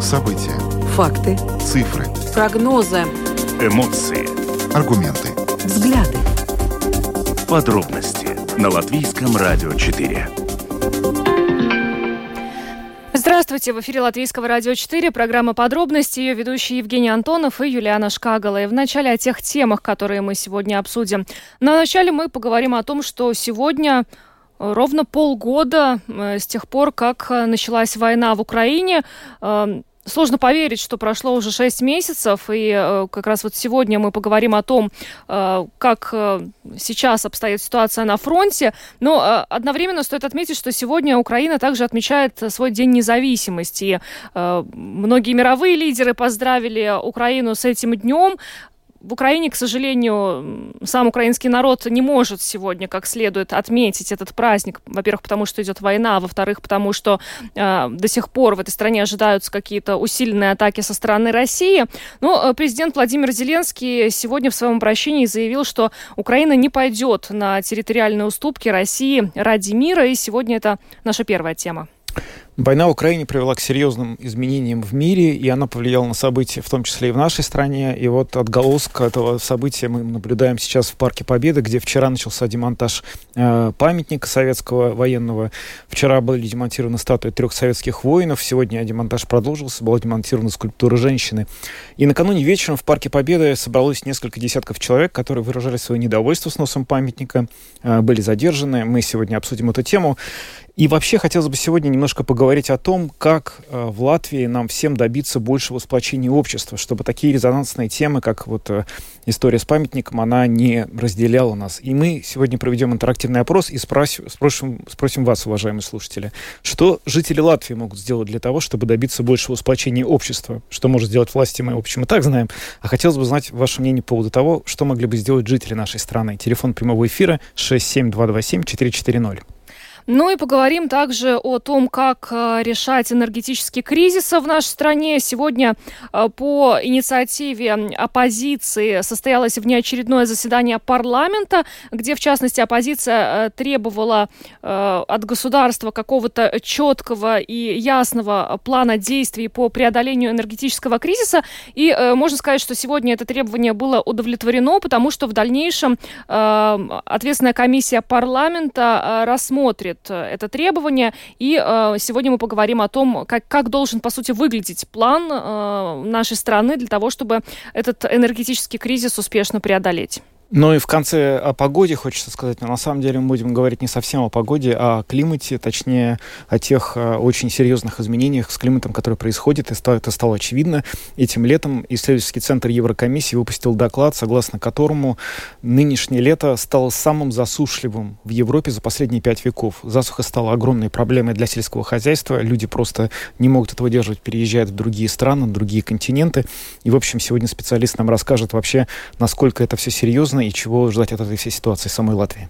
События. Факты. Цифры. Прогнозы. Эмоции. Аргументы. Взгляды. Подробности на Латвийском радио 4. Здравствуйте, в эфире Латвийского радио 4, программа «Подробности», ее ведущие Евгений Антонов и Юлиана Шкагала. И в начале о тех темах, которые мы сегодня обсудим. На начале мы поговорим о том, что сегодня ровно полгода э, с тех пор, как э, началась война в Украине, эм, Сложно поверить, что прошло уже 6 месяцев, и э, как раз вот сегодня мы поговорим о том, как сейчас обстоит ситуация на фронте. Но одновременно стоит отметить, что сегодня Украина также отмечает свой День независимости. Многие мировые лидеры поздравили Украину с этим днем в Украине, к сожалению, сам украинский народ не может сегодня как следует отметить этот праздник. Во-первых, потому что идет война, а во-вторых, потому что э, до сих пор в этой стране ожидаются какие-то усиленные атаки со стороны России. Но э, президент Владимир Зеленский сегодня в своем обращении заявил, что Украина не пойдет на территориальные уступки России ради мира, и сегодня это наша первая тема. Война в Украине привела к серьезным изменениям в мире, и она повлияла на события, в том числе и в нашей стране. И вот отголоск этого события мы наблюдаем сейчас в Парке Победы, где вчера начался демонтаж э, памятника советского военного. Вчера были демонтированы статуи трех советских воинов. Сегодня демонтаж продолжился, была демонтирована скульптура женщины. И накануне вечером в Парке Победы собралось несколько десятков человек, которые выражали свое недовольство сносом памятника, э, были задержаны. Мы сегодня обсудим эту тему. И вообще хотелось бы сегодня немножко поговорить о том, как э, в Латвии нам всем добиться большего сплочения общества, чтобы такие резонансные темы, как вот э, история с памятником, она не разделяла нас. И мы сегодня проведем интерактивный опрос и спросим, спросим, спросим вас, уважаемые слушатели, что жители Латвии могут сделать для того, чтобы добиться большего сплочения общества? Что может сделать власти, мы, в общем, и так знаем. А хотелось бы знать ваше мнение по поводу того, что могли бы сделать жители нашей страны. Телефон прямого эфира 67227 440. Ну и поговорим также о том, как э, решать энергетический кризис в нашей стране. Сегодня э, по инициативе оппозиции состоялось внеочередное заседание парламента, где, в частности, оппозиция э, требовала от государства какого-то четкого и ясного плана действий по преодолению энергетического кризиса. И можно сказать, что сегодня это требование было удовлетворено, потому что в дальнейшем ответственная комиссия парламента рассмотрит будет э, это требование. И э, сегодня мы поговорим о том, как, как должен, по сути, выглядеть план э, нашей страны для того, чтобы этот энергетический кризис успешно преодолеть. Ну и в конце о погоде хочется сказать, но на самом деле мы будем говорить не совсем о погоде, а о климате, точнее о тех э, очень серьезных изменениях с климатом, которые происходят, и это стало очевидно. Этим летом исследовательский центр Еврокомиссии выпустил доклад, согласно которому нынешнее лето стало самым засушливым в Европе за последние пять веков. Засуха стала огромной проблемой для сельского хозяйства, люди просто не могут это выдерживать, переезжают в другие страны, в другие континенты. И, в общем, сегодня специалист нам расскажет вообще, насколько это все серьезно, и чего ждать от этой всей ситуации самой Латвии.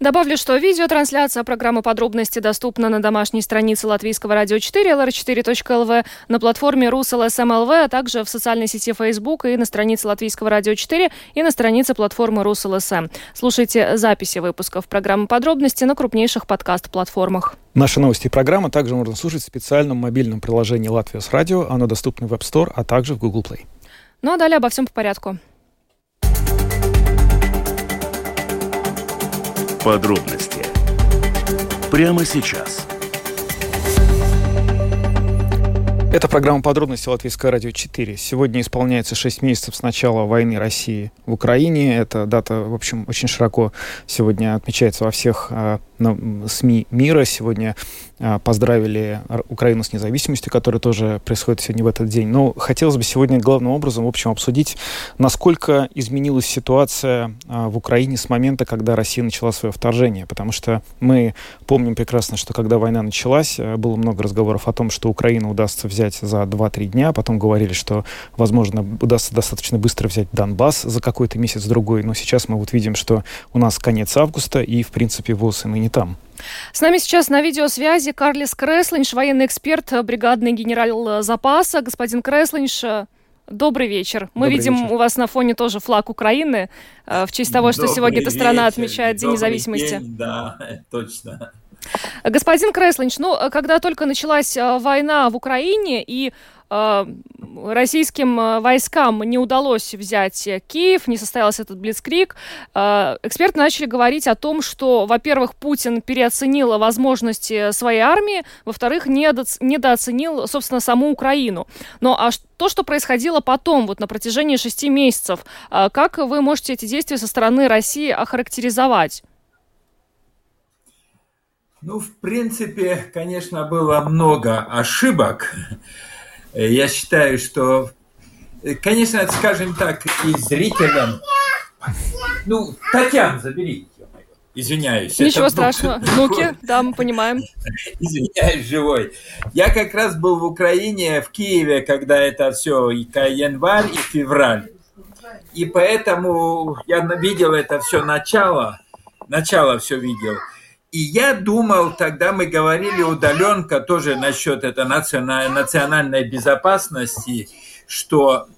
Добавлю, что видеотрансляция программы «Подробности» доступна на домашней странице Латвийского радио 4, lr4.lv, на платформе RusLSM.lv, а также в социальной сети Facebook и на странице Латвийского радио 4 и на странице платформы RusLSM. Слушайте записи выпусков программы «Подробности» на крупнейших подкаст-платформах. Наши новости и программы также можно слушать в специальном мобильном приложении «Латвия с радио». Оно доступно в App Store, а также в Google Play. Ну а далее обо всем по порядку. Подробности прямо сейчас. Это программа «Подробности» Латвийское радио 4. Сегодня исполняется 6 месяцев с начала войны России в Украине. Эта дата, в общем, очень широко сегодня отмечается во всех э, СМИ мира. Сегодня поздравили Украину с независимостью, которая тоже происходит сегодня в этот день. Но хотелось бы сегодня главным образом, в общем, обсудить, насколько изменилась ситуация а, в Украине с момента, когда Россия начала свое вторжение. Потому что мы помним прекрасно, что когда война началась, э, было много разговоров о том, что Украину удастся взять за 2-3 дня. Потом говорили, что, возможно, удастся достаточно быстро взять Донбасс за какой-то месяц-другой. Но сейчас мы вот видим, что у нас конец августа, и, в принципе, ВОЗ и не там. С нами сейчас на видеосвязи Карлис Креслинш, военный эксперт, бригадный генерал запаса. Господин Креслинш, Добрый вечер. Мы добрый видим вечер. у вас на фоне тоже флаг Украины э, в честь того, что добрый сегодня эта страна отмечает День независимости. День, да, точно. Господин Креслинч, ну, когда только началась война в Украине и Э, российским э, войскам не удалось взять Киев, не состоялся этот блицкрик. Э, эксперты начали говорить о том, что, во-первых, Путин переоценил возможности своей армии, во-вторых, недооценил, собственно, саму Украину. Но а то, что происходило потом, вот на протяжении шести месяцев, как вы можете эти действия со стороны России охарактеризовать? Ну, в принципе, конечно, было много ошибок. Э, я считаю, что, э, конечно, скажем так, и зрителям... Ну, Татьяна, забери. Извиняюсь. Ничего это страшного. Внуки, да, мы понимаем. Извиняюсь, живой. Я как раз был в Украине, в Киеве, когда это все, и январь, и февраль. И поэтому я видел это все начало, начало все видел. И я думал, тогда мы говорили удаленка тоже насчет этой национальной безопасности, что,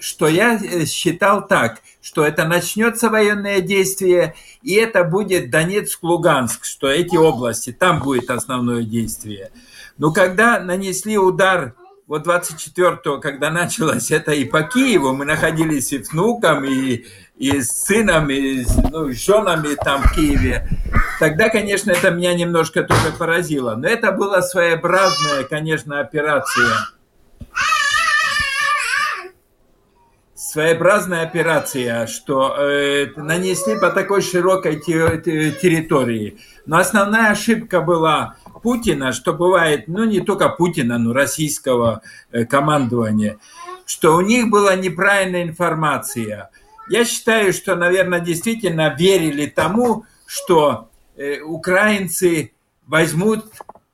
что я считал так, что это начнется военное действие, и это будет Донецк-Луганск, что эти области, там будет основное действие. Но когда нанесли удар вот 24-го, когда началось это и по Киеву, мы находились и с внуком, и, и с сыном, и с, ну, женами там в Киеве, тогда, конечно, это меня немножко тоже поразило. Но это была своеобразная, конечно, операция. Своеобразная операция, что э, нанесли по такой широкой территории. Но основная ошибка была Путина, что бывает, ну не только Путина, но российского э, командования, что у них была неправильная информация. Я считаю, что, наверное, действительно верили тому, что э, украинцы возьмут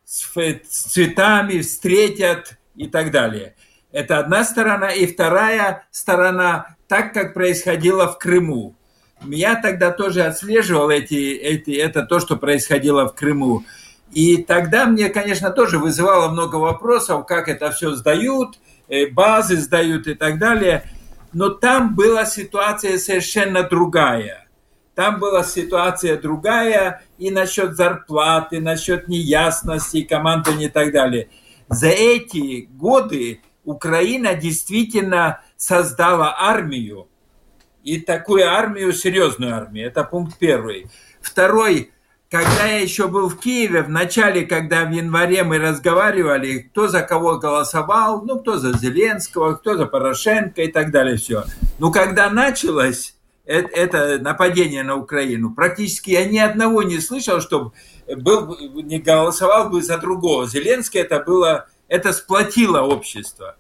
с цветами, встретят и так далее. Это одна сторона. И вторая сторона, так как происходило в Крыму. Я тогда тоже отслеживал эти, эти, это то, что происходило в Крыму. И тогда мне, конечно, тоже вызывало много вопросов, как это все сдают, э, базы сдают и так далее. Но там была ситуация совершенно другая. Там была ситуация другая и насчет зарплаты, насчет неясности, командования и так далее. За эти годы Украина действительно создала армию, и такую армию, серьезную армию. Это пункт первый. Второй, когда я еще был в Киеве, в начале, когда в январе мы разговаривали, кто за кого голосовал, ну, кто за Зеленского, кто за Порошенко и так далее, все. Но когда началось это, это нападение на Украину, практически я ни одного не слышал, чтобы был, не голосовал бы за другого. Зеленский это было, это сплотило общество.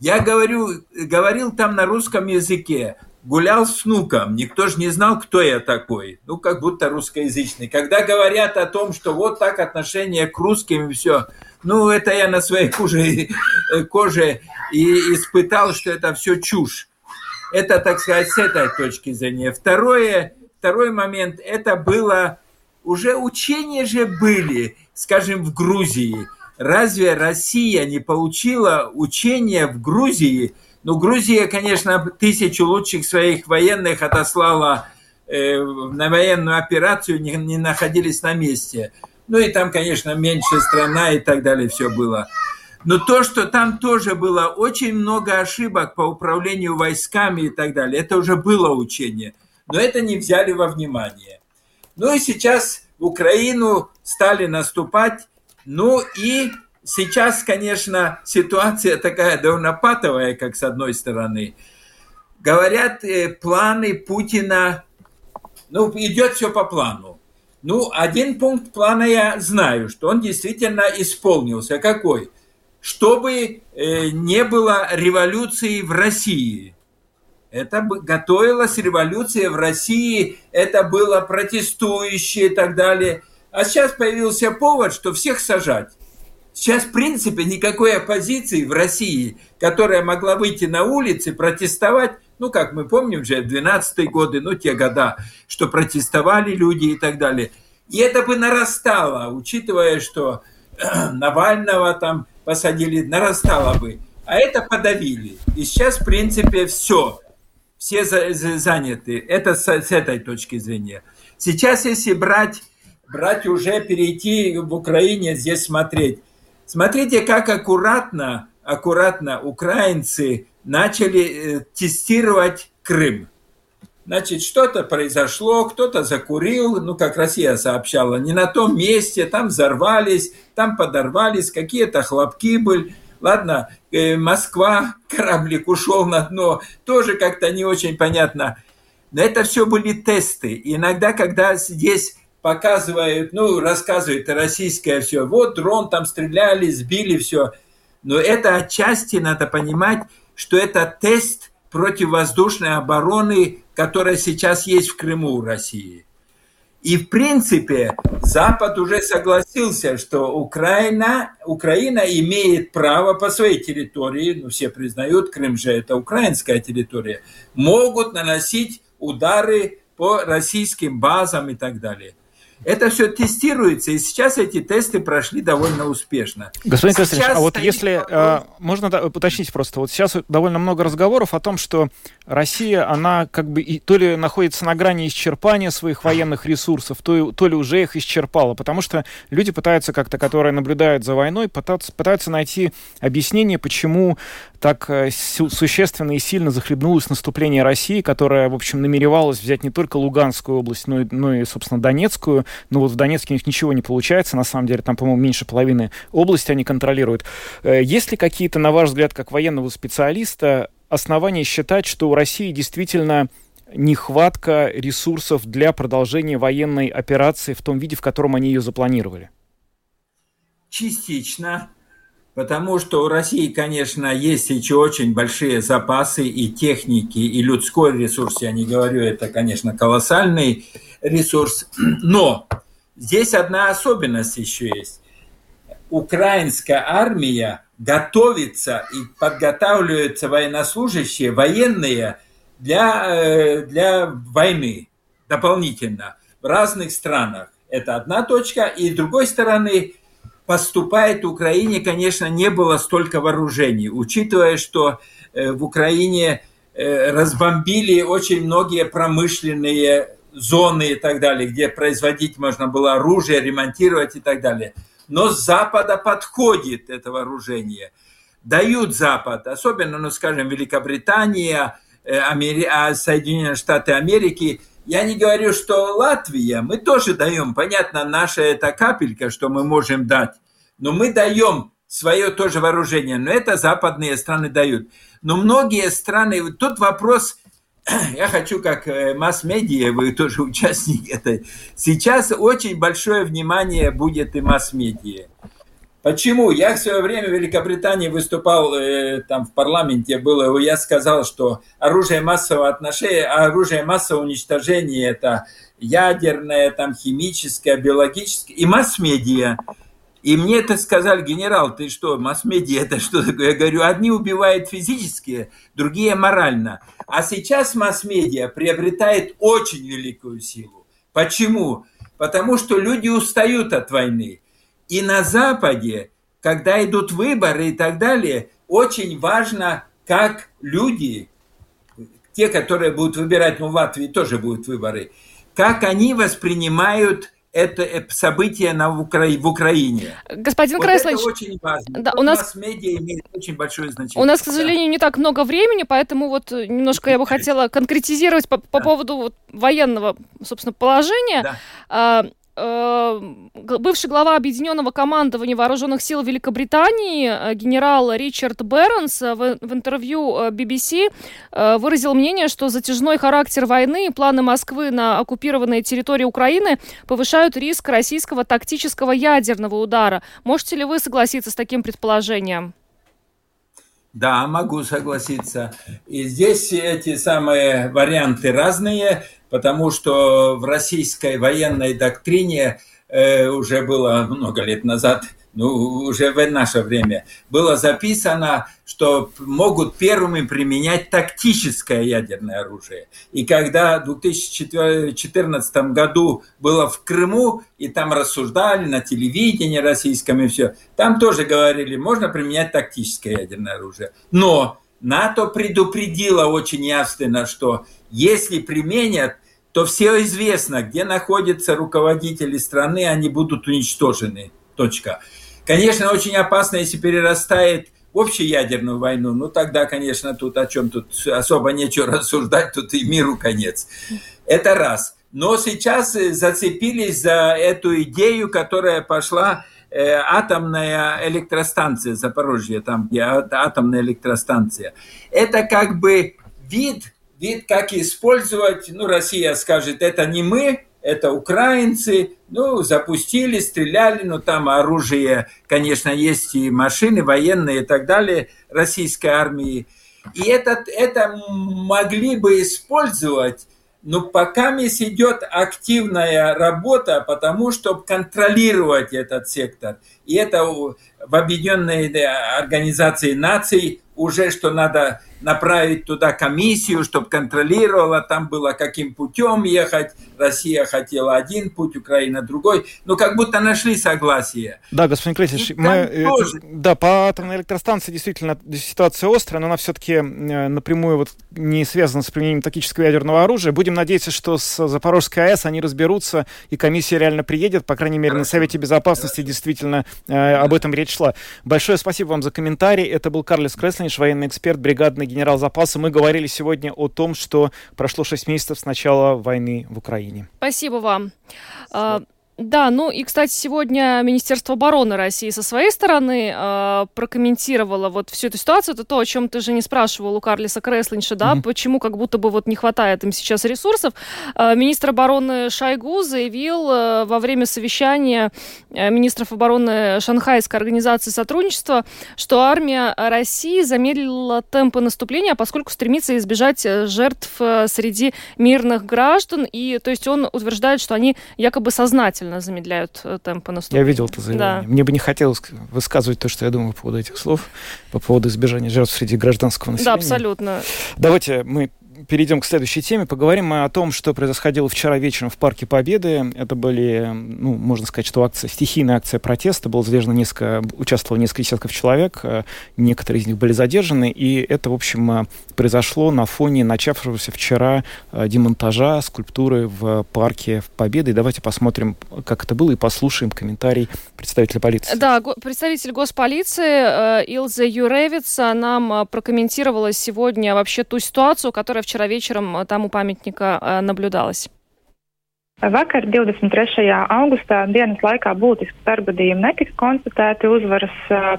Я говорю, говорил там на русском языке, гулял с внуком, никто же не знал, кто я такой, ну, как будто русскоязычный. Когда говорят о том, что вот так отношение к русским и все, ну, это я на своей коже, коже и испытал, что это все чушь. Это, так сказать, с этой точки зрения. Второе, второй момент, это было, уже учения же были, скажем, в Грузии. Разве Россия не получила учения в Грузии, ну, Грузия, конечно, тысячу лучших своих военных отослала э, на военную операцию, не, не находились на месте. Ну и там, конечно, меньшая страна и так далее все было. Но то, что там тоже было очень много ошибок по управлению войсками и так далее, это уже было учение. Но это не взяли во внимание. Ну и сейчас в Украину стали наступать. Ну и Сейчас, конечно, ситуация такая довольно патовая, как с одной стороны. Говорят, э, планы Путина, ну, идет все по плану. Ну, один пункт плана я знаю, что он действительно исполнился. Какой? Чтобы э, не было революции в России. Это готовилась революция в России, это было протестующие и так далее. А сейчас появился повод, что всех сажать. Сейчас, в принципе, никакой оппозиции в России, которая могла выйти на улицы, протестовать, ну, как мы помним уже, 12-е годы, ну, те года, что протестовали люди и так далее. И это бы нарастало, учитывая, что Навального там посадили, нарастало бы. А это подавили. И сейчас, в принципе, все. Все заняты. Это с, с этой точки зрения. Сейчас, если брать брать уже, перейти в Украине, здесь смотреть. Смотрите, как аккуратно, аккуратно украинцы начали э, тестировать Крым. Значит, что-то произошло, кто-то закурил, ну, как Россия сообщала, не на том месте, там взорвались, там подорвались, какие-то хлопки были. Ладно, э, Москва, кораблик ушел на дно, тоже как-то не очень понятно. Но это все были тесты. И иногда, когда здесь показывают, ну, рассказывают российское все, вот дрон там стреляли, сбили все. Но это отчасти надо понимать, что это тест противовоздушной обороны, которая сейчас есть в Крыму у России. И, в принципе, Запад уже согласился, что Украина, Украина имеет право по своей территории, ну, все признают, Крым же это украинская территория, могут наносить удары по российским базам и так далее. Это все тестируется, и сейчас эти тесты прошли довольно успешно. Господин Константинович, а вот если вопрос... э, можно да, уточнить просто, вот сейчас довольно много разговоров о том, что Россия, она как бы и, то ли находится на грани исчерпания своих военных ресурсов, то, то ли уже их исчерпала, потому что люди пытаются как-то, которые наблюдают за войной, пытаться, пытаются найти объяснение, почему так э, существенно и сильно захлебнулось наступление России, которая, в общем, намеревалась взять не только Луганскую область, но и, но и собственно, Донецкую, но вот в Донецке у них ничего не получается, на самом деле, там, по-моему, меньше половины области они контролируют. Э, есть ли какие-то, на ваш взгляд, как военного специалиста, основания считать, что у России действительно нехватка ресурсов для продолжения военной операции в том виде, в котором они ее запланировали? Частично. Потому что у России, конечно, есть еще очень большие запасы и техники, и людской ресурс, я не говорю, это, конечно, колоссальный ресурс. Но здесь одна особенность еще есть. Украинская армия готовится и подготавливаются военнослужащие, военные для, э, для войны дополнительно в разных странах. Это одна точка. И с другой стороны, поступает Украине, конечно, не было столько вооружений, учитывая, что э, в Украине э, разбомбили очень многие промышленные зоны и так далее, где производить можно было оружие, ремонтировать и так далее. Но с Запада подходит это вооружение. Дают Запад, особенно, ну, скажем, Великобритания, э, Амери... А, Соединенные Штаты Америки. Я не говорю, что Латвия, мы тоже даем. Понятно, наша это капелька, что мы можем дать. Но мы даем свое тоже вооружение. Но это западные страны дают. Но многие страны, тут вопрос – я хочу, как э, масс-медиа, вы тоже участник этой, сейчас очень большое внимание будет и масс-медиа. Почему? Я в свое время в Великобритании выступал, э, там в парламенте было, я сказал, что оружие массового отношения, оружие массового уничтожения это ядерное, там химическое, биологическое и масс-медиа. И мне это сказали, генерал, ты что, масс-медиа это что такое? Я говорю, одни убивают физически, другие морально. А сейчас масс-медиа приобретает очень великую силу. Почему? Потому что люди устают от войны. И на Западе, когда идут выборы и так далее, очень важно, как люди, те, которые будут выбирать, ну, в Латвии тоже будут выборы, как они воспринимают это э, событие на, в, Укра... в Украине. Господин вот Крайслович, это очень важно. Да, у нас масс-медиа имеет очень большое значение. У нас, к сожалению, не так много времени, поэтому вот немножко я бы хотела конкретизировать по, по да. поводу вот военного, собственно, положения. Да. Э, бывший глава Объединенного командования вооруженных сил Великобритании э, генерал Ричард Бернс э, в, интервью BBC выразил мнение, что затяжной характер войны и планы Москвы на оккупированной территории Украины повышают риск российского тактического ядерного удара. Можете ли вы согласиться с таким предположением? Да, могу согласиться. И здесь эти самые варианты разные потому что в российской военной доктрине э, уже было много лет назад, ну, уже в наше время, было записано, что могут первыми применять тактическое ядерное оружие. И когда в 2014 году было в Крыму, и там рассуждали на телевидении российском и все, там тоже говорили, можно применять тактическое ядерное оружие. Но НАТО предупредило очень ясно, что если применят, то все известно, где находятся руководители страны, они будут уничтожены. Точка. Конечно, очень опасно, если перерастает в общеядерную войну, ну тогда, конечно, тут о чем тут особо нечего рассуждать, тут и миру конец. Это раз. Но сейчас э, зацепились за эту идею, которая пошла э, атомная электростанция Запорожье, там где атомная электростанция. Это как бы вид, вид, как использовать, ну, Россия скажет, это не мы, это украинцы, ну, запустили, стреляли, но там оружие, конечно, есть и машины военные и так далее российской армии. И этот, это могли бы использовать, но пока идет активная работа, потому чтобы контролировать этот сектор. И это в Объединенной Организации Наций уже, что надо направить туда комиссию, чтобы контролировала, там было каким путем ехать. Россия хотела один путь, Украина другой. Ну, как будто нашли согласие. Да, господин Кресич, мы, э, тоже... да, по атомной электростанции действительно ситуация острая, но она все-таки э, напрямую вот не связана с применением тактического ядерного оружия. Будем надеяться, что с Запорожской АЭС они разберутся, и комиссия реально приедет, по крайней мере, Хорошо. на Совете Безопасности Хорошо. действительно э, об этом речь шла. Большое спасибо вам за комментарий. Это был Карлис Креслинш, военный эксперт, бригадный генерал запаса. Мы говорили сегодня о том, что прошло 6 месяцев с начала войны в Украине. Спасибо вам. Спасибо. Да, ну и, кстати, сегодня Министерство обороны России со своей стороны э, прокомментировало вот всю эту ситуацию. Это то, о чем ты же не спрашивал у Карлиса Креслинша, да, mm-hmm. почему как будто бы вот не хватает им сейчас ресурсов. Э, министр обороны Шойгу заявил э, во время совещания э, министров обороны Шанхайской организации сотрудничества, что армия России замедлила темпы наступления, поскольку стремится избежать э, жертв э, среди мирных граждан. И, то есть, он утверждает, что они якобы сознательно сознательно замедляют э, темпы наступления. Я видел это заявление. Да. Мне бы не хотелось высказывать то, что я думаю по поводу этих слов, по поводу избежания жертв среди гражданского населения. Да, абсолютно. Давайте мы перейдем к следующей теме. Поговорим мы о том, что происходило вчера вечером в Парке Победы. Это были, ну, можно сказать, что акция, стихийная акция протеста. Было задержано несколько, участвовало несколько десятков человек. Э, некоторые из них были задержаны. И это, в общем, э, произошло на фоне начавшегося вчера э, демонтажа скульптуры в Парке Победы. Давайте посмотрим, как это было, и послушаем комментарий представителя полиции. Да, представитель госполиции Илза Юревица нам прокомментировала сегодня вообще ту ситуацию, которая вчера вечером э, там у памятника э, наблюдалась. Vakar, 23. augustā, dienas laikā būtiski starpgadījumi netika констатēti uzvaras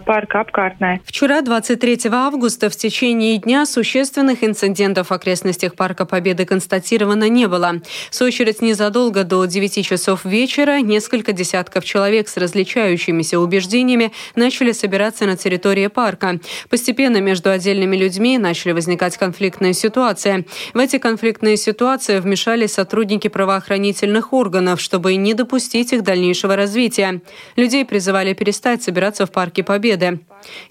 парка apkārtnē. Вчера, 23 августа, в течение дня существенных инцидентов в окрестностях Парка Победы констатировано не было. В очередь, незадолго до 9 часов вечера несколько десятков человек с различающимися убеждениями начали собираться на территории парка. Постепенно между отдельными людьми начали возникать конфликтные ситуации. В эти конфликтные ситуации вмешались сотрудники правоохранительных правоохранительных органов, чтобы не допустить их дальнейшего развития. Людей призывали перестать собираться в Парке Победы.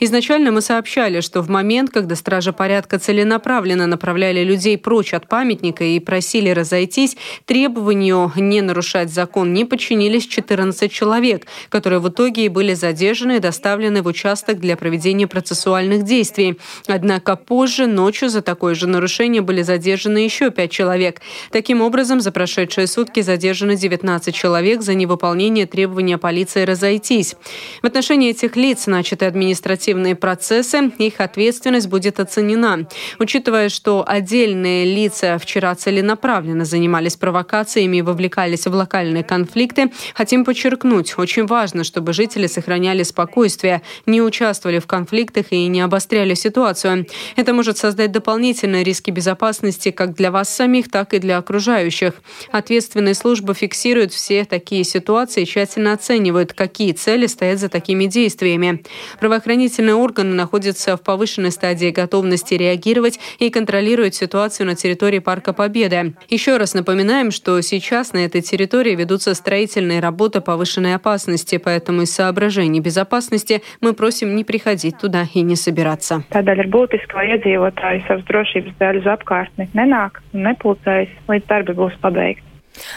Изначально мы сообщали, что в момент, когда стражи порядка целенаправленно направляли людей прочь от памятника и просили разойтись, требованию не нарушать закон не подчинились 14 человек, которые в итоге были задержаны и доставлены в участок для проведения процессуальных действий. Однако позже ночью за такое же нарушение были задержаны еще пять человек. Таким образом, за прошедшие сутки задержано 19 человек за невыполнение требования полиции разойтись. В отношении этих лиц начаты административные процессы, их ответственность будет оценена. Учитывая, что отдельные лица вчера целенаправленно занимались провокациями и вовлекались в локальные конфликты, хотим подчеркнуть, очень важно, чтобы жители сохраняли спокойствие, не участвовали в конфликтах и не обостряли ситуацию. Это может создать дополнительные риски безопасности как для вас самих, так и для окружающих. Ответственные службы фиксируют все такие ситуации и тщательно оценивают, какие цели стоят за такими действиями. Правоохранительные органы находятся в повышенной стадии готовности реагировать и контролировать ситуацию на территории Парка Победы. Еще раз напоминаем, что сейчас на этой территории ведутся строительные работы повышенной опасности, поэтому из соображений безопасности мы просим не приходить туда и не собираться. Tādēļ ir būtiski, lai iedzīvotāji savas drošības dēļ uz apkārtni nenāk un nepulcējas, līdz darbi būs pabeigti.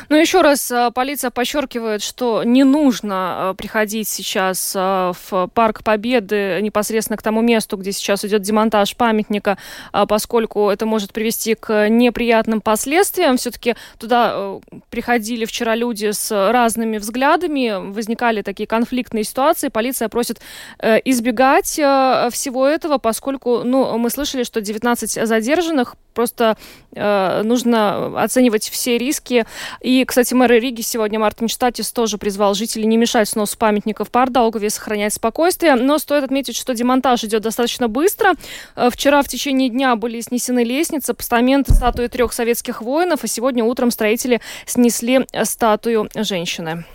Но еще раз, э, полиция подчеркивает, что не нужно э, приходить сейчас э, в Парк Победы непосредственно к тому месту, где сейчас идет демонтаж памятника, поскольку это может привести к неприятным последствиям. Все-таки туда приходили вчера люди с разными взглядами, возникали такие конфликтные ситуации. Полиция просит избегать всего этого, поскольку ну, мы слышали, что 19 задержанных просто нужно оценивать все риски. И, кстати, мэр Риги сегодня Мартин Штатис тоже призвал жителей не мешать сносу памятников Пардаугове, сохранять спокойствие. Но стоит отметить, что демонтаж идет достаточно быстро. Э, вчера в течение дня были снесены лестницы, постаменты, статуи трех советских воинов, а сегодня утром строители снесли статую женщины.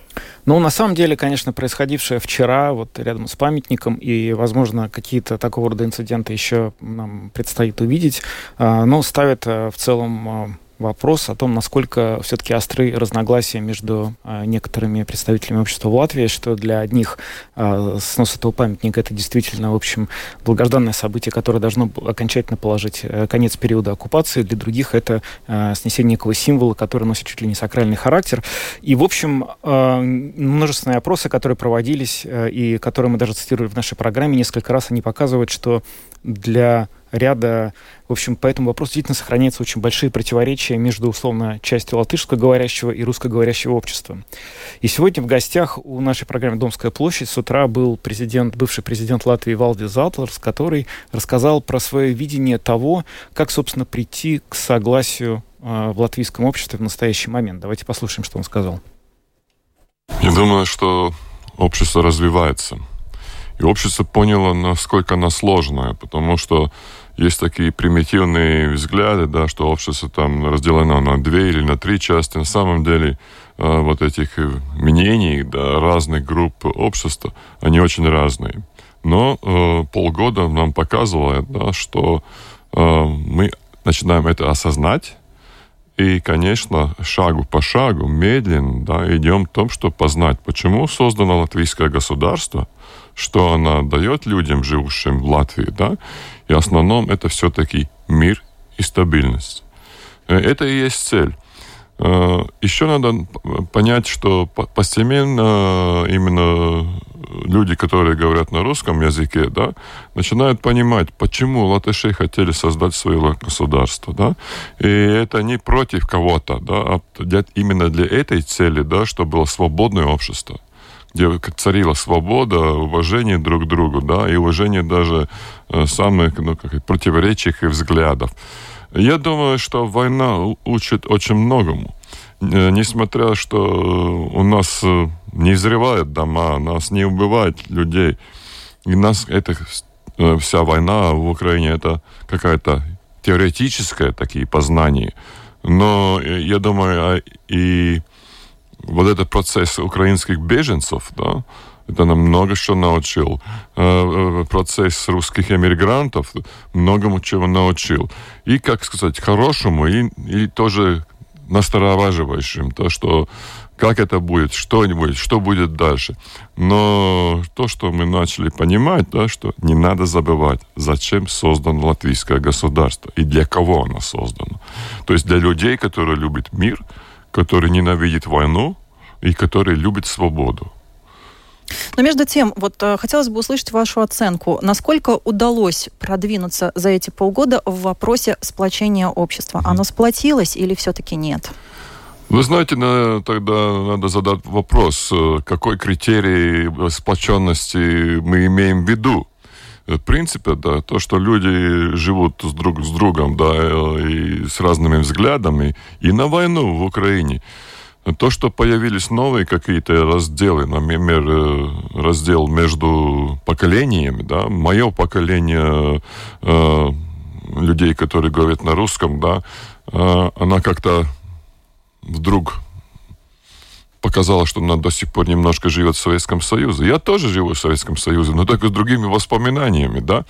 Ну, на самом деле, конечно, происходившее вчера вот рядом с памятником, и, возможно, какие-то такого рода инциденты еще нам предстоит увидеть, а, но ставят а, в целом вопрос о том, насколько все-таки остры разногласия между э, некоторыми представителями общества в Латвии, что для одних э, снос этого памятника это действительно, в общем, долгожданное событие, которое должно окончательно положить э, конец периода оккупации, для других это э, снесение некого символа, который носит чуть ли не сакральный характер. И, в общем, множественные опросы, которые проводились э, и которые мы даже цитировали в нашей программе несколько раз, они показывают, что для ряда... В общем, по этому вопросу действительно сохраняются очень большие противоречия между, условно, частью латышскоговорящего и русскоговорящего общества. И сегодня в гостях у нашей программы «Домская площадь» с утра был президент, бывший президент Латвии Валдис Затлерс, который рассказал про свое видение того, как, собственно, прийти к согласию э, в латвийском обществе в настоящий момент. Давайте послушаем, что он сказал. Я думаю, что общество развивается. И общество поняло, насколько оно сложное, потому что есть такие примитивные взгляды, да, что общество там разделено на две или на три части. На самом деле э, вот этих мнений да, разных групп общества, они очень разные. Но э, полгода нам показывало, да, что э, мы начинаем это осознать, и, конечно, шагу по шагу, медленно да, идем в том, чтобы познать, почему создано латвийское государство, что оно дает людям, живущим в Латвии, да, и в основном это все-таки мир и стабильность. Э, это и есть цель. Э, Еще надо понять, что постепенно именно люди, которые говорят на русском языке, да, начинают понимать, почему латыши хотели создать свое государство, да, и это не против кого-то, да, а именно для этой цели, да, чтобы было свободное общество где царила свобода, уважение друг к другу, да, и уважение даже э, самых ну, как, противоречий и взглядов. Я думаю, что война учит очень многому. Э, несмотря, что у нас э, не взрывают дома, нас не убивают людей, и нас это вся война в Украине это какая-то теоретическая такие познания. Но я думаю, а и вот этот процесс украинских беженцев, да, это нам много что научил. Э, э, процесс русских эмигрантов многому чего научил. И, как сказать, хорошему, и, и тоже настораживающим, то, что как это будет, что будет, что будет дальше. Но то, что мы начали понимать, да, что не надо забывать, зачем создано латвийское государство и для кого оно создано. То есть для людей, которые любят мир, который ненавидит войну и который любит свободу. Но между тем, вот э, хотелось бы услышать вашу оценку. Насколько удалось продвинуться за эти полгода в вопросе сплочения общества? Оно сплотилось или все-таки нет? Вы знаете, на, тогда надо задать вопрос, э, какой критерий сплоченности мы имеем в виду. В принципе, да, то, что люди живут с друг с другом, да, э, и с разными взглядами, и на войну в Украине – то, что появились новые какие-то разделы, например, э, раздел между поколениями, да, мое поколение э, людей, которые говорят на русском, да, э, она как-то вдруг показала, что она до сих пор немножко живет в Советском Союзе. Я тоже живу в Советском Союзе, но только с другими воспоминаниями, да.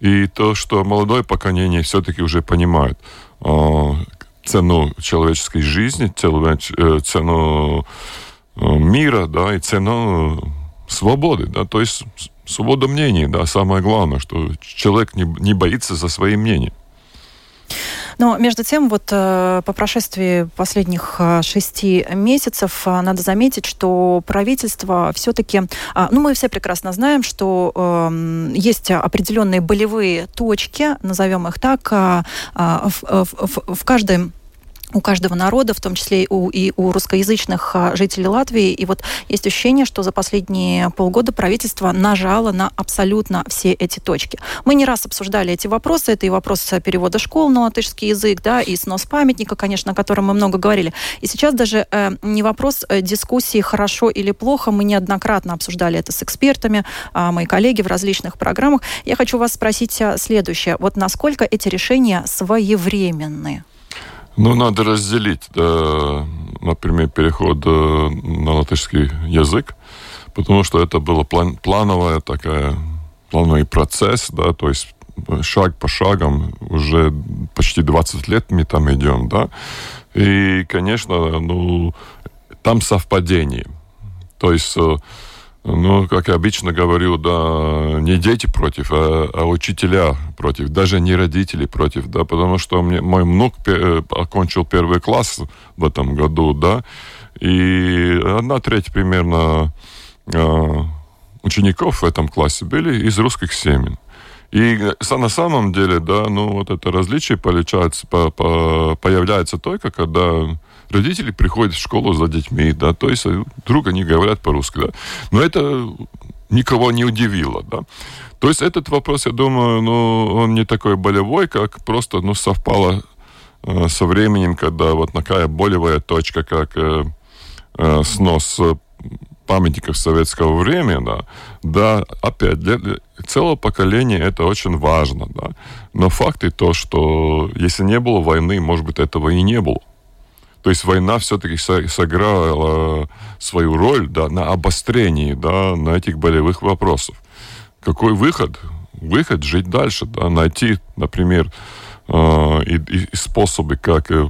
И то, что молодое поколение все-таки уже понимает, э, цену человеческой жизни, э, цену э, мира, да, и цену свободы, да, то есть свобода мнений, да, самое главное, что человек не, не боится за свои мнения. Но между тем, вот по прошествии последних шести месяцев надо заметить, что правительство все-таки, ну мы все прекрасно знаем, что эм, есть определенные болевые точки, назовем их так, в, в, в каждой у каждого народа, в том числе и у, и у русскоязычных а, жителей Латвии. И вот есть ощущение, что за последние полгода правительство нажало на абсолютно все эти точки. Мы не раз обсуждали эти вопросы. Это и вопрос перевода школ на латышский язык, да, и снос памятника, конечно, о котором мы много говорили. И сейчас даже э, не вопрос э, дискуссии хорошо или плохо. Мы неоднократно обсуждали это с экспертами, э, мои коллеги в различных программах. Я хочу вас спросить а, следующее. Вот насколько эти решения своевременны? Ну, надо разделить, да, например, переход э, на латышский язык, потому что это было план, плановая такая, плановый процесс, да, то есть шаг по шагам уже почти 20 лет мы там идем, да, и, конечно, ну, там совпадение. То есть э, ну, как я обычно говорю, да, не дети против, а, а учителя против, даже не родители против, да, потому что мне, мой внук э, окончил первый класс в этом году, да, и одна треть примерно э, учеников в этом классе были из русских семей. И на самом деле, да, ну вот это различие получается, по, по, появляется только, когда родители приходят в школу за детьми, да, то есть вдруг они говорят по-русски, да. Но это никого не удивило, да. То есть этот вопрос, я думаю, ну, он не такой болевой, как просто, ну, совпало э, со временем, когда вот такая болевая точка, как э, э, снос памятников советского времени, да, да, опять, для, для целого поколения это очень важно, да. Но факт и то, что если не было войны, может быть, этого и не было. То есть война все-таки сыграла свою роль да, на обострении да, на этих болевых вопросов. Какой выход? Выход жить дальше, да, найти, например, э, и, и способы, как э,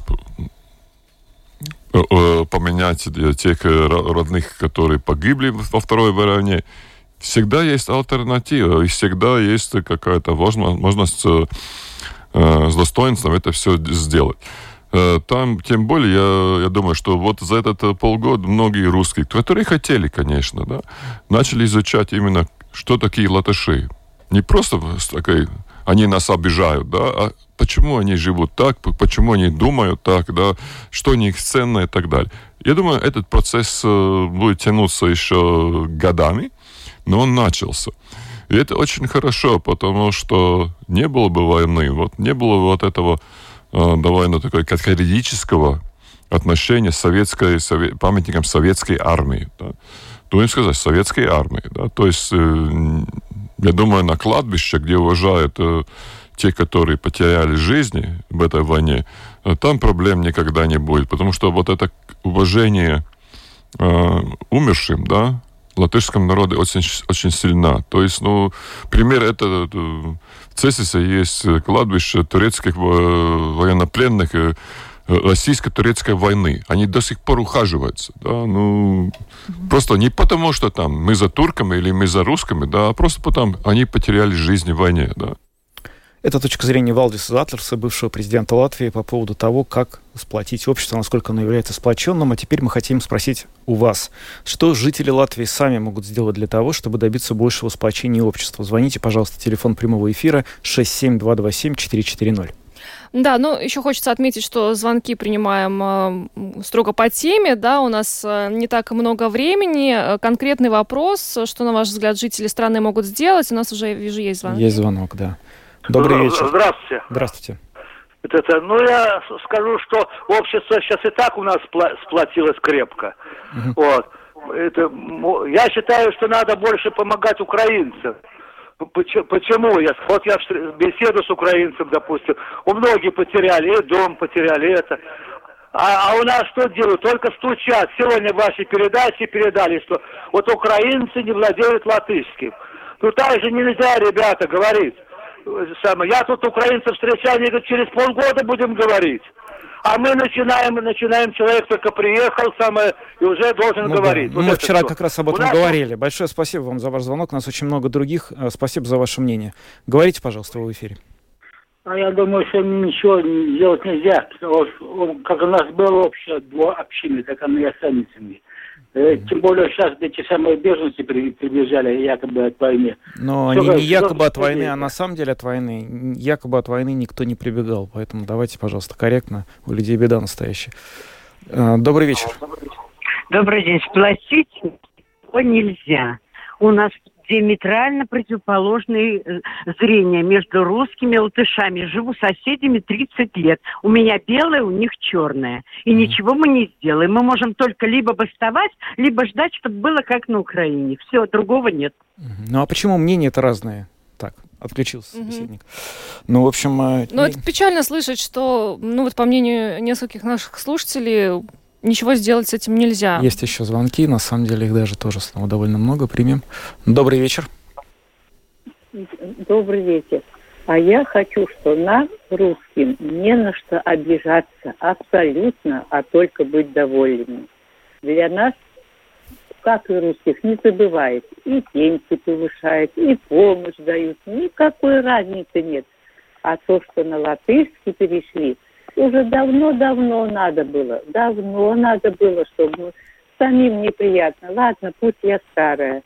э, поменять тех родных, которые погибли во Второй войне. Всегда есть альтернатива, и всегда есть какая-то возможность с достоинством это все сделать. Э, там, тем более, я, я думаю, что вот за этот э, полгода многие русские, которые хотели, конечно, да, начали изучать именно, что такие латыши. Не просто такой, они нас обижают, да, а почему они живут так, почему они думают так, да, что у них ценно и так далее. Я думаю, этот процесс э, будет тянуться еще годами, но он начался. И это очень хорошо, потому что не было бы войны, вот не было бы вот этого довольно такой категорического отношения с советской, совет, памятником советской армии. Да. Будем сказать, советской армии. Да. То есть, э, я думаю, на кладбище, где уважают э, те, которые потеряли жизни в этой войне, там проблем никогда не будет. Потому что вот это уважение э, умершим, да, латышском народе очень, очень сильна. То есть, ну, пример это в Цесисе есть кладбище турецких военнопленных российско-турецкой войны. Они до сих пор ухаживаются. Да? Ну, mm-hmm. Просто не потому, что там мы за турками или мы за русскими, да, а просто потому, они потеряли жизнь в войне. Да? Это точка зрения Валдиса Затлерса, бывшего президента Латвии, по поводу того, как сплотить общество, насколько оно является сплоченным. А теперь мы хотим спросить у вас, что жители Латвии сами могут сделать для того, чтобы добиться большего сплочения общества. Звоните, пожалуйста, телефон прямого эфира 67227-440. Да, ну еще хочется отметить, что звонки принимаем э, строго по теме, да, у нас э, не так много времени. Э, конкретный вопрос, что, на ваш взгляд, жители страны могут сделать? У нас уже, вижу, есть звонок. Есть звонок, да. Добрый вечер. Здравствуйте. Здравствуйте. Это, это, ну, я скажу, что общество сейчас и так у нас сплотилось крепко. Угу. Вот. Это, я считаю, что надо больше помогать украинцам. Почему? Я, вот я беседу с украинцем, допустим, у многих потеряли, и дом потеряли, это. А, а у нас что делают? Только стучат. Сегодня в вашей передаче передали, что вот украинцы не владеют латышским. Ну так же нельзя, ребята, говорить самое, я тут украинцев встречаю, они говорят, через полгода будем говорить. А мы начинаем, начинаем, человек только приехал, самое, и уже должен ну, говорить. Да. Вот мы вчера все. как раз об этом нас... говорили. Большое спасибо вам за ваш звонок. У нас очень много других. Э, спасибо за ваше мнение. Говорите, пожалуйста, вы в эфире. А я думаю, что ничего делать нельзя. Как у нас было общее, общины, так оно и останется. Э, тем более сейчас эти самые беженцы приезжали якобы от войны. Но они не якобы от войны, а на самом деле от войны. Якобы от войны никто не прибегал. Поэтому давайте, пожалуйста, корректно. У людей беда настоящая. Э, добрый вечер. Добрый день. Сплотить нельзя. У нас диаметрально противоположные э, зрения между русскими и латышами. Живу с соседями 30 лет. У меня белое, у них черное. И mm. ничего мы не сделаем. Мы можем только либо бастовать, либо ждать, чтобы было как на Украине. Все, другого нет. Ну а почему мнения-то разные? Так, отключился угу. собеседник. Ну, в общем... Э, ну, это печально слышать, что, ну, вот по мнению нескольких наших слушателей, ничего сделать с этим нельзя. Есть еще звонки, на самом деле их даже тоже снова довольно много. Примем. Добрый вечер. Добрый вечер. А я хочу, что нам, русским, не на что обижаться абсолютно, а только быть довольными. Для нас, как и русских, не забывает. И пенсии повышают, и помощь дают. Никакой разницы нет. А то, что на латышский перешли – уже давно-давно надо было, давно надо было, чтобы самим неприятно. Ладно, пусть я старая.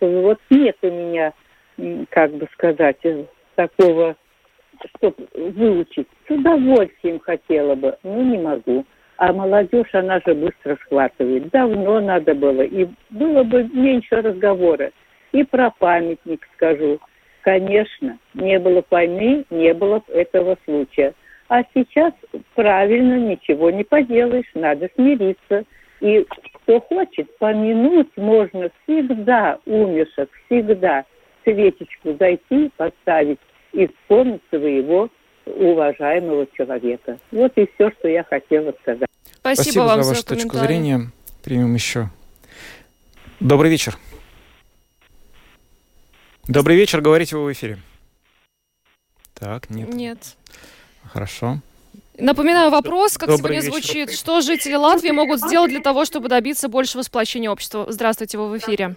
Вот нет у меня, как бы сказать, э, такого, чтобы выучить. С удовольствием хотела бы, но не могу. А молодежь, она же быстро схватывает. Давно надо было. И было бы меньше разговора. И про памятник скажу. Конечно, не было войны, не было этого случая. А сейчас правильно, ничего не поделаешь, надо смириться. И кто хочет, помянуть можно всегда умерших, всегда свечечку зайти, поставить и вспомнить своего уважаемого человека. Вот и все, что я хотела сказать. Спасибо, Спасибо вам за вашу точку зрения. Примем еще. Добрый вечер. Добрый вечер, говорите вы в эфире. Так, нет. Нет. Хорошо. Напоминаю вопрос, как Добрый сегодня вечер. звучит. Что жители Латвии могут сделать для того, чтобы добиться большего сплочения общества? Здравствуйте, вы в эфире.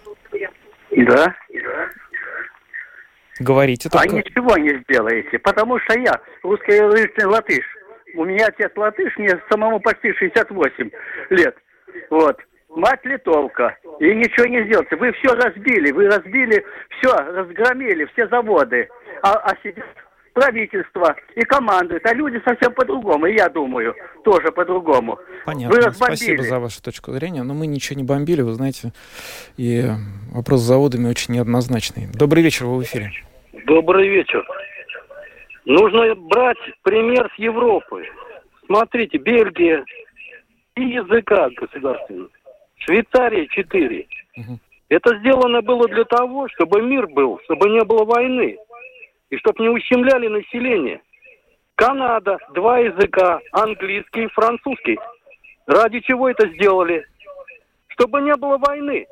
Да. Говорите только. А ничего не сделаете, потому что я русскоязычный латыш. У меня отец латыш, мне самому почти 68 лет. Вот. Мать литовка. И ничего не сделаете. Вы все разбили, вы разбили, все, разгромили, все заводы. А, а сидят правительство и командует, а люди совсем по-другому, и я думаю, тоже по-другому. Понятно, вы спасибо за вашу точку зрения, но мы ничего не бомбили, вы знаете, и вопрос с заводами очень неоднозначный. Добрый вечер, вы в эфире. Добрый вечер. Нужно брать пример с Европы. Смотрите, Бельгия и языка государственного. Швейцария 4. Угу. Это сделано было для того, чтобы мир был, чтобы не было войны и чтобы не ущемляли население. Канада, два языка, английский и французский. Ради чего это сделали? Чтобы не было войны.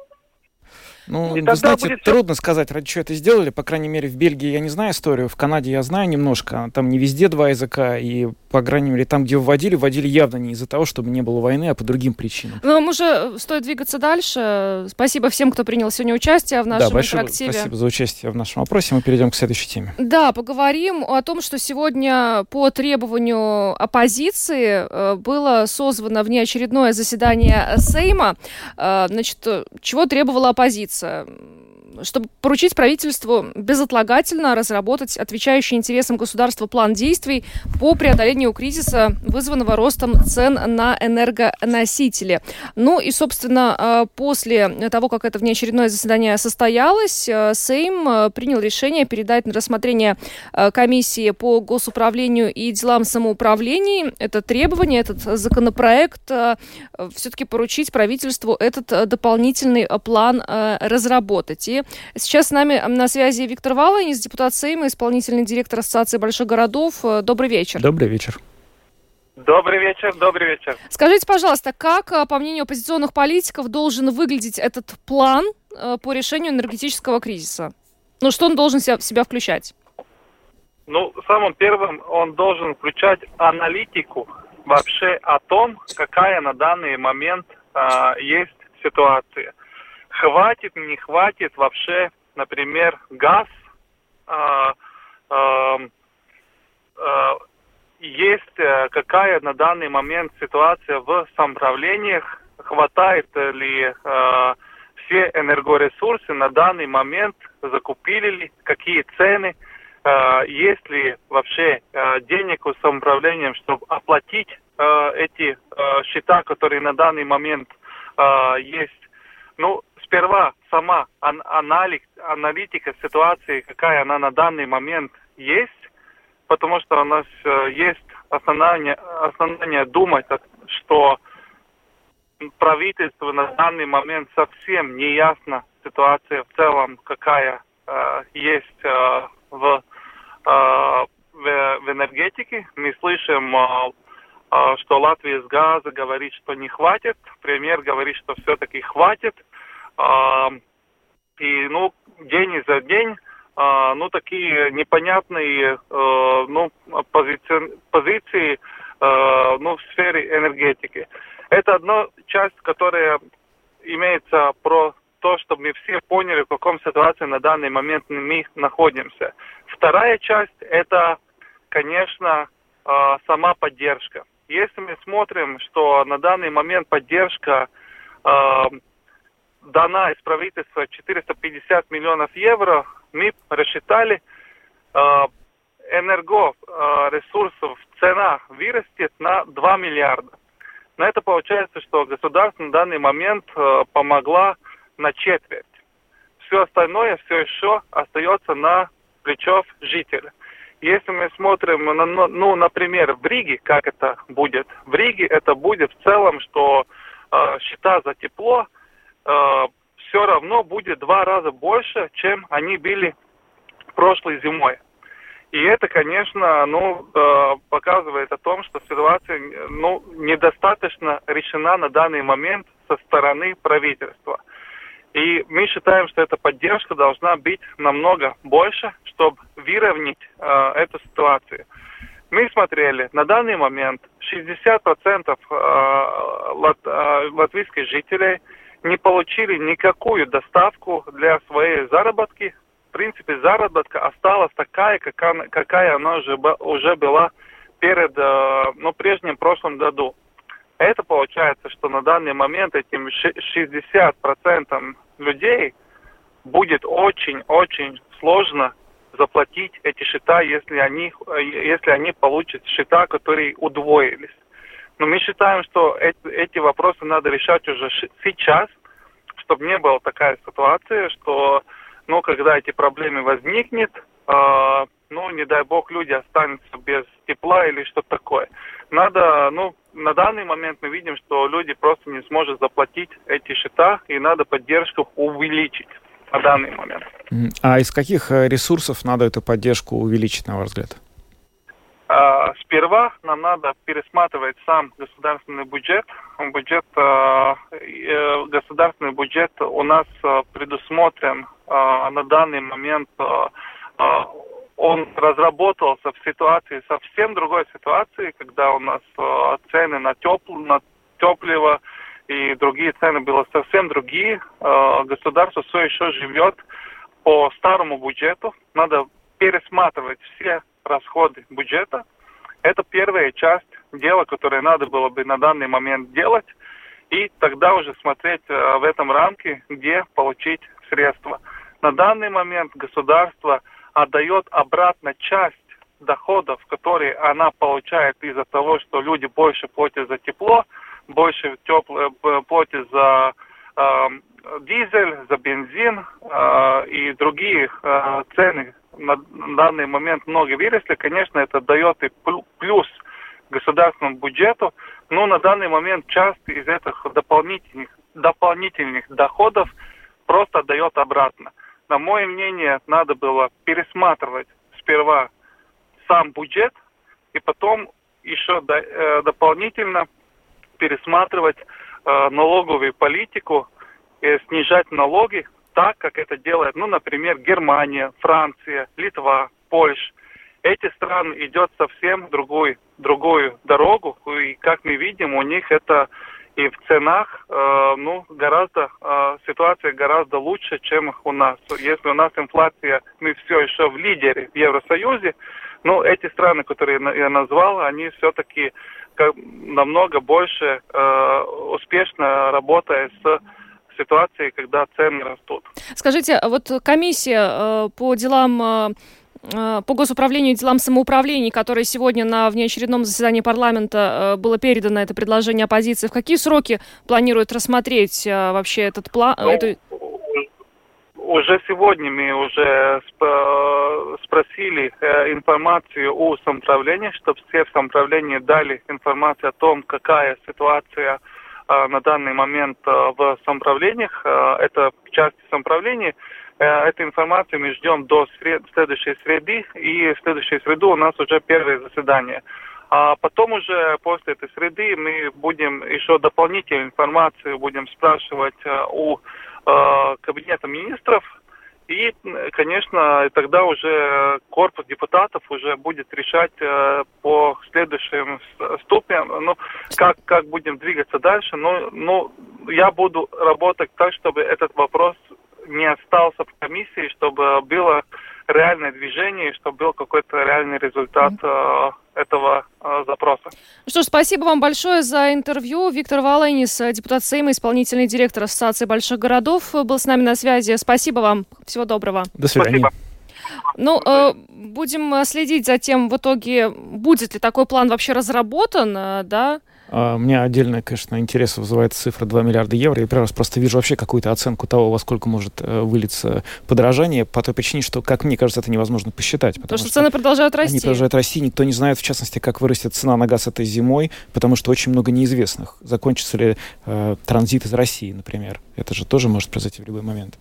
Ну, и вы знаете, будет... трудно сказать, ради чего это сделали. По крайней мере, в Бельгии я не знаю историю, в Канаде я знаю немножко. Там не везде два языка, и, по крайней мере, там, где вводили, вводили явно не из-за того, чтобы не было войны, а по другим причинам. Ну, нам уже стоит двигаться дальше. Спасибо всем, кто принял сегодня участие в нашем да, большое интерактиве. спасибо за участие в нашем опросе. Мы перейдем к следующей теме. Да, поговорим о том, что сегодня по требованию оппозиции э, было созвано внеочередное заседание Сейма. Э, значит, чего требовала оппозиция? Оппозиция чтобы поручить правительству безотлагательно разработать отвечающий интересам государства план действий по преодолению кризиса, вызванного ростом цен на энергоносители. Ну и, собственно, а, после того, как это внеочередное заседание состоялось, а, Сейм а, принял решение передать на рассмотрение комиссии по госуправлению и делам самоуправления это требование, этот законопроект, все-таки поручить правительству этот дополнительный план разработать. И Сейчас с нами на связи Виктор Валанис, депутат Сейма, исполнительный директор Ассоциации больших городов. Э, добрый вечер. Добрый вечер. Добрый вечер, добрый вечер. Скажите, пожалуйста, как, э, по мнению оппозиционных политиков, должен выглядеть этот план э, по решению энергетического кризиса? Ну, что он должен себя, в себя включать? Ну, самым первым он должен включать аналитику вообще о том, какая на данный момент э, есть ситуация хватит, не хватит вообще, например, газ, э, э, есть какая на данный момент ситуация в самоуправлениях, хватает ли все энергоресурсы на данный момент, закупили ли, какие цены, есть ли вообще денег у самоуправления, чтобы оплатить эти счета, которые на данный момент есть. Ну, сперва сама анализ, аналитика ситуации, какая она на данный момент есть, потому что у нас есть основание, основание думать, что правительству на данный момент совсем не ясна ситуация в целом, какая э, есть э, в, э, в, в энергетике. Мы слышим, э, э, что Латвия с газа говорит, что не хватит, премьер говорит, что все-таки хватит. И ну, день за день э, ну, такие непонятные ну, позиции, позиции ну, в сфере энергетики. Это одна часть, которая имеется про то, чтобы мы все поняли, в каком ситуации на данный момент мы находимся. Вторая часть – это, конечно, а, сама поддержка. Если мы смотрим, что на данный момент поддержка дана из правительства 450 миллионов евро, мы рассчитали, э, энергоресурсов цена вырастет на 2 миллиарда. На это получается, что государство на данный момент э, помогла на четверть. Все остальное все еще остается на плечах жителя. Если мы смотрим, на, ну, например, в Риге, как это будет. В Риге это будет в целом, что э, счета за тепло все равно будет два раза больше, чем они были прошлой зимой. И это, конечно, ну, э, показывает о том, что ситуация ну, недостаточно решена на данный момент со стороны правительства. И мы считаем, что эта поддержка должна быть намного больше, чтобы выровнять э, эту ситуацию. Мы смотрели, на данный момент 60% э, лат, э, латвийских жителей не получили никакую доставку для своей заработки в принципе, заработка осталась такая, какая, она уже, уже была перед, э, ну, прежнем прошлом году. Это получается, что на данный момент этим 60% людей будет очень-очень сложно заплатить эти счета, если они, если они получат счета, которые удвоились. Но мы считаем, что эти, эти вопросы надо решать уже сейчас, чтобы не была такая ситуация, что но когда эти проблемы возникнет, э, ну, не дай бог, люди останутся без тепла или что-то такое. Надо, ну, на данный момент мы видим, что люди просто не смогут заплатить эти счета, и надо поддержку увеличить на данный момент. А из каких э, ресурсов надо эту поддержку увеличить, на ваш взгляд? А, сперва нам надо пересматривать сам государственный бюджет. Бюджет, а, э, государственный бюджет у нас а, предусмотрен на данный момент. Он разработался в ситуации, совсем другой ситуации, когда у нас цены на, тепл, на топливо и другие цены были совсем другие. Государство все еще живет по старому бюджету. Надо пересматривать все расходы бюджета. Это первая часть дела, которое надо было бы на данный момент делать, и тогда уже смотреть э, в этом рамке, где получить средства. На данный момент государство отдает обратно часть доходов, которые она получает из-за того, что люди больше платят за тепло, больше тепло, э, платят за э, дизель, за бензин э, и другие э, цены, на данный момент много выросли, конечно, это дает и плюс государственному бюджету, но на данный момент часть из этих дополнительных, дополнительных доходов просто дает обратно. На мое мнение, надо было пересматривать сперва сам бюджет и потом еще до, э, дополнительно пересматривать э, налоговую политику, э, снижать налоги так, как это делает, ну, например, Германия, Франция, Литва, Польша. Эти страны идет совсем другой, другую дорогу, и как мы видим, у них это и в ценах, э, ну, гораздо, э, ситуация гораздо лучше, чем у нас. Если у нас инфляция, мы все еще в лидере в Евросоюзе, ну, эти страны, которые я назвал, они все-таки намного больше э, успешно работая с ситуацией, когда цены растут. Скажите, а вот комиссия э, по делам э, э, по госуправлению и делам самоуправления, которое сегодня на внеочередном заседании парламента было передано это предложение оппозиции, в какие сроки планирует рассмотреть вообще этот план? Ну, эту... Уже сегодня мы уже спросили информацию у самоуправления, чтобы все в самоуправлении дали информацию о том, какая ситуация на данный момент э, в самоуправлениях. Э, это часть самоуправления. Эту информацию мы ждем до сред... следующей среды, и в следующей среду у нас уже первое заседание. А потом уже после этой среды мы будем еще дополнительную информацию будем спрашивать у кабинета министров, и, конечно, тогда уже корпус депутатов уже будет решать э, по следующим ступеням, ну, как, как будем двигаться дальше. Но, ну, я буду работать так, чтобы этот вопрос не остался в комиссии, чтобы было реальное движение, чтобы был какой-то реальный результат э, этого э, запроса. Ну что ж, спасибо вам большое за интервью. Виктор Валенис, депутат Сейма, исполнительный директор Ассоциации больших городов, был с нами на связи. Спасибо вам. Всего доброго. До свидания. Спасибо. Ну, э, будем следить за тем, в итоге, будет ли такой план вообще разработан, э, да, у меня отдельно, конечно, интерес вызывает цифра 2 миллиарда евро. Я первый раз просто вижу вообще какую-то оценку того, во сколько может э, вылиться подорожание, по той причине, что, как мне кажется, это невозможно посчитать. Потому, потому что, что цены продолжают расти. Они продолжают расти. Никто не знает, в частности, как вырастет цена на газ этой зимой, потому что очень много неизвестных. Закончится ли э, транзит из России, например. Это же тоже может произойти в любой момент.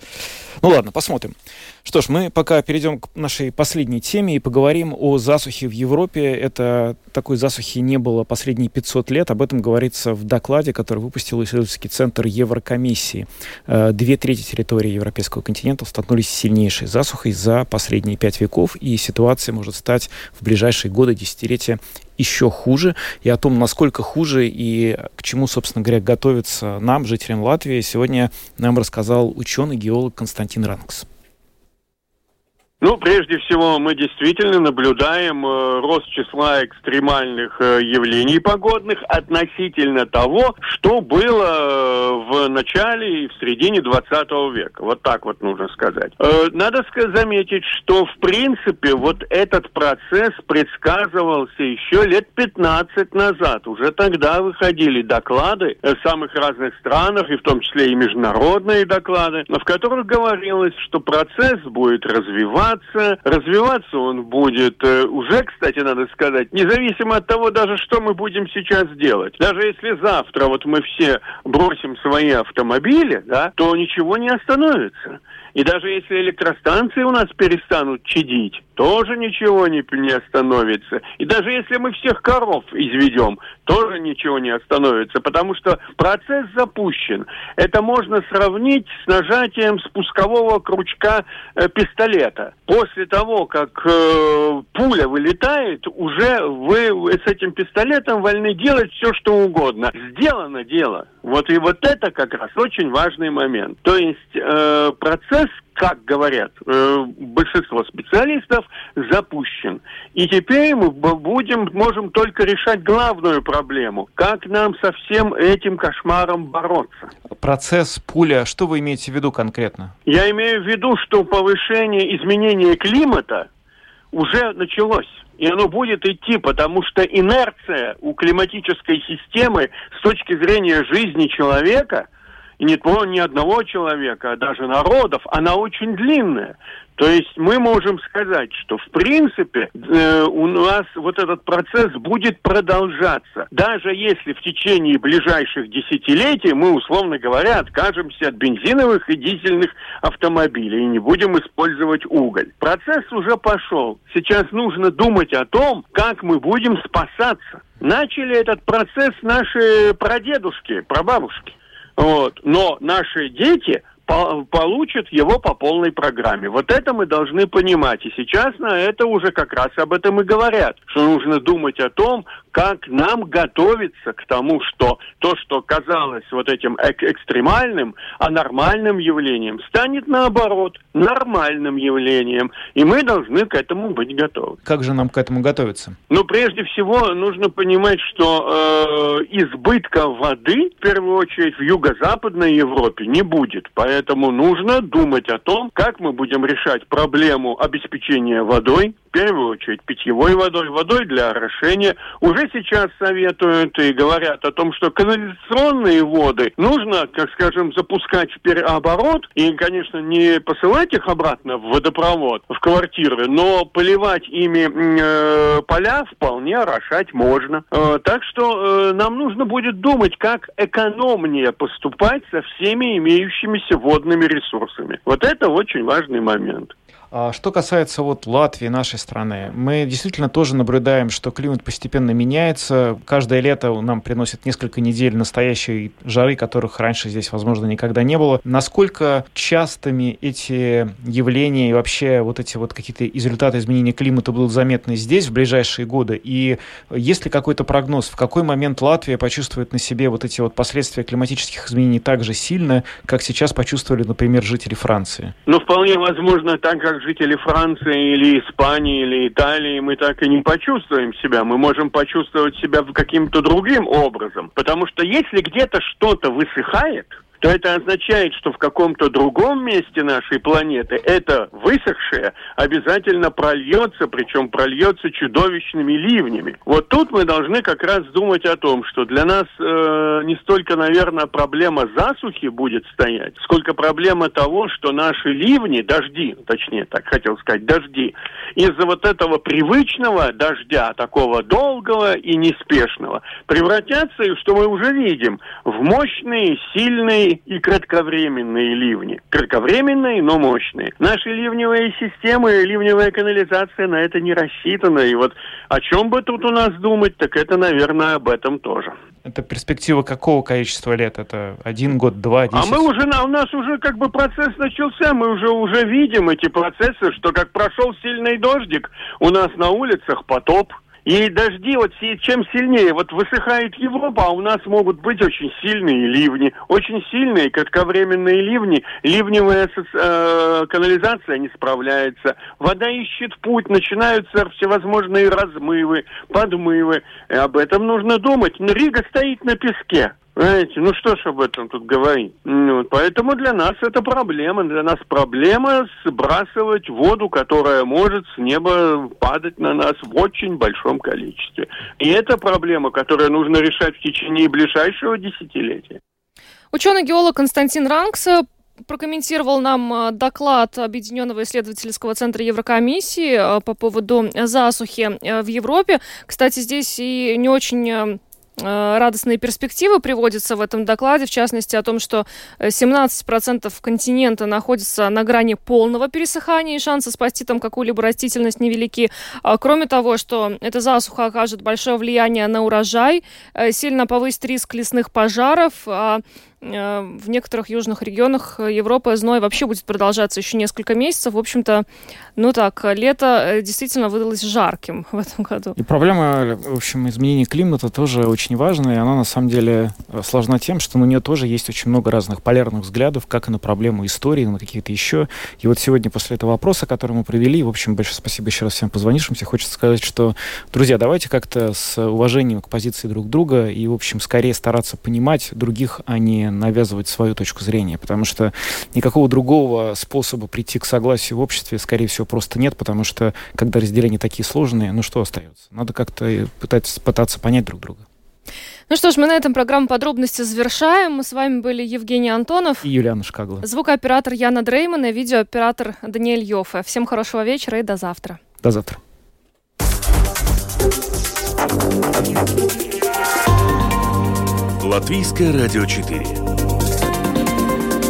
Ну ладно, посмотрим. Что ж, мы пока перейдем к нашей последней теме и поговорим о засухе в Европе. Это такой засухи не было последние 500 лет. Об этом говорится в докладе, который выпустил исследовательский центр Еврокомиссии. Э, две трети территории европейского континента столкнулись с сильнейшей засухой за последние пять веков, и ситуация может стать в ближайшие годы, десятилетия еще хуже, и о том, насколько хуже и к чему, собственно говоря, готовится нам, жителям Латвии, сегодня нам рассказал ученый-геолог Константин Ранкс. Ну, прежде всего, мы действительно наблюдаем э, рост числа экстремальных э, явлений погодных относительно того, что было э, в начале и в середине 20 века. Вот так вот нужно сказать. Э, надо сказать, заметить, что в принципе вот этот процесс предсказывался еще лет 15 назад. Уже тогда выходили доклады в самых разных странах, и в том числе и международные доклады, в которых говорилось, что процесс будет развиваться развиваться. Развиваться он будет э, уже, кстати, надо сказать, независимо от того даже, что мы будем сейчас делать. Даже если завтра вот мы все бросим свои автомобили, да, то ничего не остановится. И даже если электростанции у нас перестанут чадить, тоже ничего не, не остановится. И даже если мы всех коров изведем, тоже ничего не остановится, потому что процесс запущен. Это можно сравнить с нажатием спускового крючка э, пистолета. После того, как э, пуля вылетает, уже вы с этим пистолетом вольны делать все, что угодно. Сделано дело. Вот и вот это как раз очень важный момент. То есть э, процесс как говорят э, большинство специалистов, запущен. И теперь мы будем, можем только решать главную проблему. Как нам со всем этим кошмаром бороться? Процесс пуля, что вы имеете в виду конкретно? Я имею в виду, что повышение изменения климата уже началось. И оно будет идти, потому что инерция у климатической системы с точки зрения жизни человека – и не то ни одного человека, а даже народов, она очень длинная. То есть мы можем сказать, что в принципе э, у нас вот этот процесс будет продолжаться. Даже если в течение ближайших десятилетий мы, условно говоря, откажемся от бензиновых и дизельных автомобилей и не будем использовать уголь. Процесс уже пошел. Сейчас нужно думать о том, как мы будем спасаться. Начали этот процесс наши прадедушки, прабабушки. Вот. Но наши дети получат его по полной программе. Вот это мы должны понимать. И сейчас на это уже как раз об этом и говорят, что нужно думать о том, как нам готовиться к тому, что то, что казалось вот этим эк экстремальным, а нормальным явлением, станет наоборот нормальным явлением. И мы должны к этому быть готовы. Как же нам к этому готовиться? Ну, прежде всего, нужно понимать, что э, избытка воды, в первую очередь, в юго-западной Европе не будет. Поэтому нужно думать о том, как мы будем решать проблему обеспечения водой, в первую очередь питьевой водой, водой для орошения. Уже сейчас советуют и говорят о том, что канализационные воды нужно, как скажем, запускать в переоборот и, конечно, не посылать их обратно в водопровод, в квартиры, но поливать ими э, поля вполне орошать можно. Э, так что э, нам нужно будет думать, как экономнее поступать со всеми имеющимися водными ресурсами. Вот это очень важный момент. А что касается вот Латвии, нашей страны, мы действительно тоже наблюдаем, что климат постепенно меняется. Каждое лето нам приносит несколько недель настоящей жары, которых раньше здесь, возможно, никогда не было. Насколько частыми эти явления и вообще вот эти вот какие-то результаты изменения климата будут заметны здесь в ближайшие годы? И есть ли какой-то прогноз, в какой момент Латвия почувствует на себе вот эти вот последствия климатических изменений так же сильно, как сейчас почувствовали, например, жители Франции? Ну, вполне возможно, так как жители Франции или Испании или Италии, мы так и не почувствуем себя. Мы можем почувствовать себя каким-то другим образом. Потому что если где-то что-то высыхает, то это означает, что в каком-то другом месте нашей планеты это высохшее обязательно прольется, причем прольется чудовищными ливнями. Вот тут мы должны как раз думать о том, что для нас э, не столько, наверное, проблема засухи будет стоять, сколько проблема того, что наши ливни, дожди, точнее так хотел сказать, дожди, из-за вот этого привычного дождя, такого долгого и неспешного, превратятся, что мы уже видим, в мощные, сильные и кратковременные ливни. Кратковременные, но мощные. Наши ливневые системы, ливневая канализация на это не рассчитана. И вот о чем бы тут у нас думать, так это, наверное, об этом тоже. Это перспектива какого количества лет? Это один год, два, десять? А мы уже, у нас уже как бы процесс начался, мы уже, уже видим эти процессы, что как прошел сильный дождик, у нас на улицах потоп, и дожди, вот чем сильнее вот высыхает Европа, а у нас могут быть очень сильные ливни, очень сильные кратковременные ливни, ливневая э, канализация не справляется, вода ищет путь, начинаются всевозможные размывы, подмывы. Об этом нужно думать. Рига стоит на песке. Знаете, ну что ж об этом тут говорить? Ну, поэтому для нас это проблема. Для нас проблема сбрасывать воду, которая может с неба падать на нас в очень большом количестве. И это проблема, которую нужно решать в течение ближайшего десятилетия. Ученый-геолог Константин Ранкс прокомментировал нам э, доклад Объединенного исследовательского центра Еврокомиссии э, по поводу засухи э, в Европе. Кстати, здесь и не очень Э, радостные перспективы приводятся в этом докладе, в частности о том, что 17% э, континента находится на грани полного пересыхания, и шансы спасти там какую-либо растительность невелики. А, кроме того, что эта засуха окажет большое влияние на урожай, э, сильно повысит риск лесных пожаров, а Э, в некоторых южных регионах Европы зной вообще будет продолжаться еще несколько месяцев. В общем-то, ну так, лето э, действительно выдалось жарким в этом году. И проблема, в общем, изменения климата тоже очень важная, и она на самом деле э, сложна тем, что на нее тоже есть очень много разных полярных взглядов, как и на проблему истории, на какие-то еще. И вот сегодня после этого вопроса, который мы провели, в общем, большое спасибо еще раз всем позвонившимся, хочется сказать, что, друзья, давайте как-то с уважением к позиции друг друга и, в общем, скорее стараться понимать других, а не навязывать свою точку зрения, потому что никакого другого способа прийти к согласию в обществе, скорее всего, просто нет, потому что когда разделения такие сложные, ну что остается? Надо как-то пытаться, пытаться понять друг друга. Ну что ж, мы на этом программу подробности завершаем. Мы с вами были Евгений Антонов и Юлиана Шкагла. Звукооператор Яна Дрейман и видеооператор Даниэль Йофе. Всем хорошего вечера и до завтра. До завтра. Латвийское радио 4.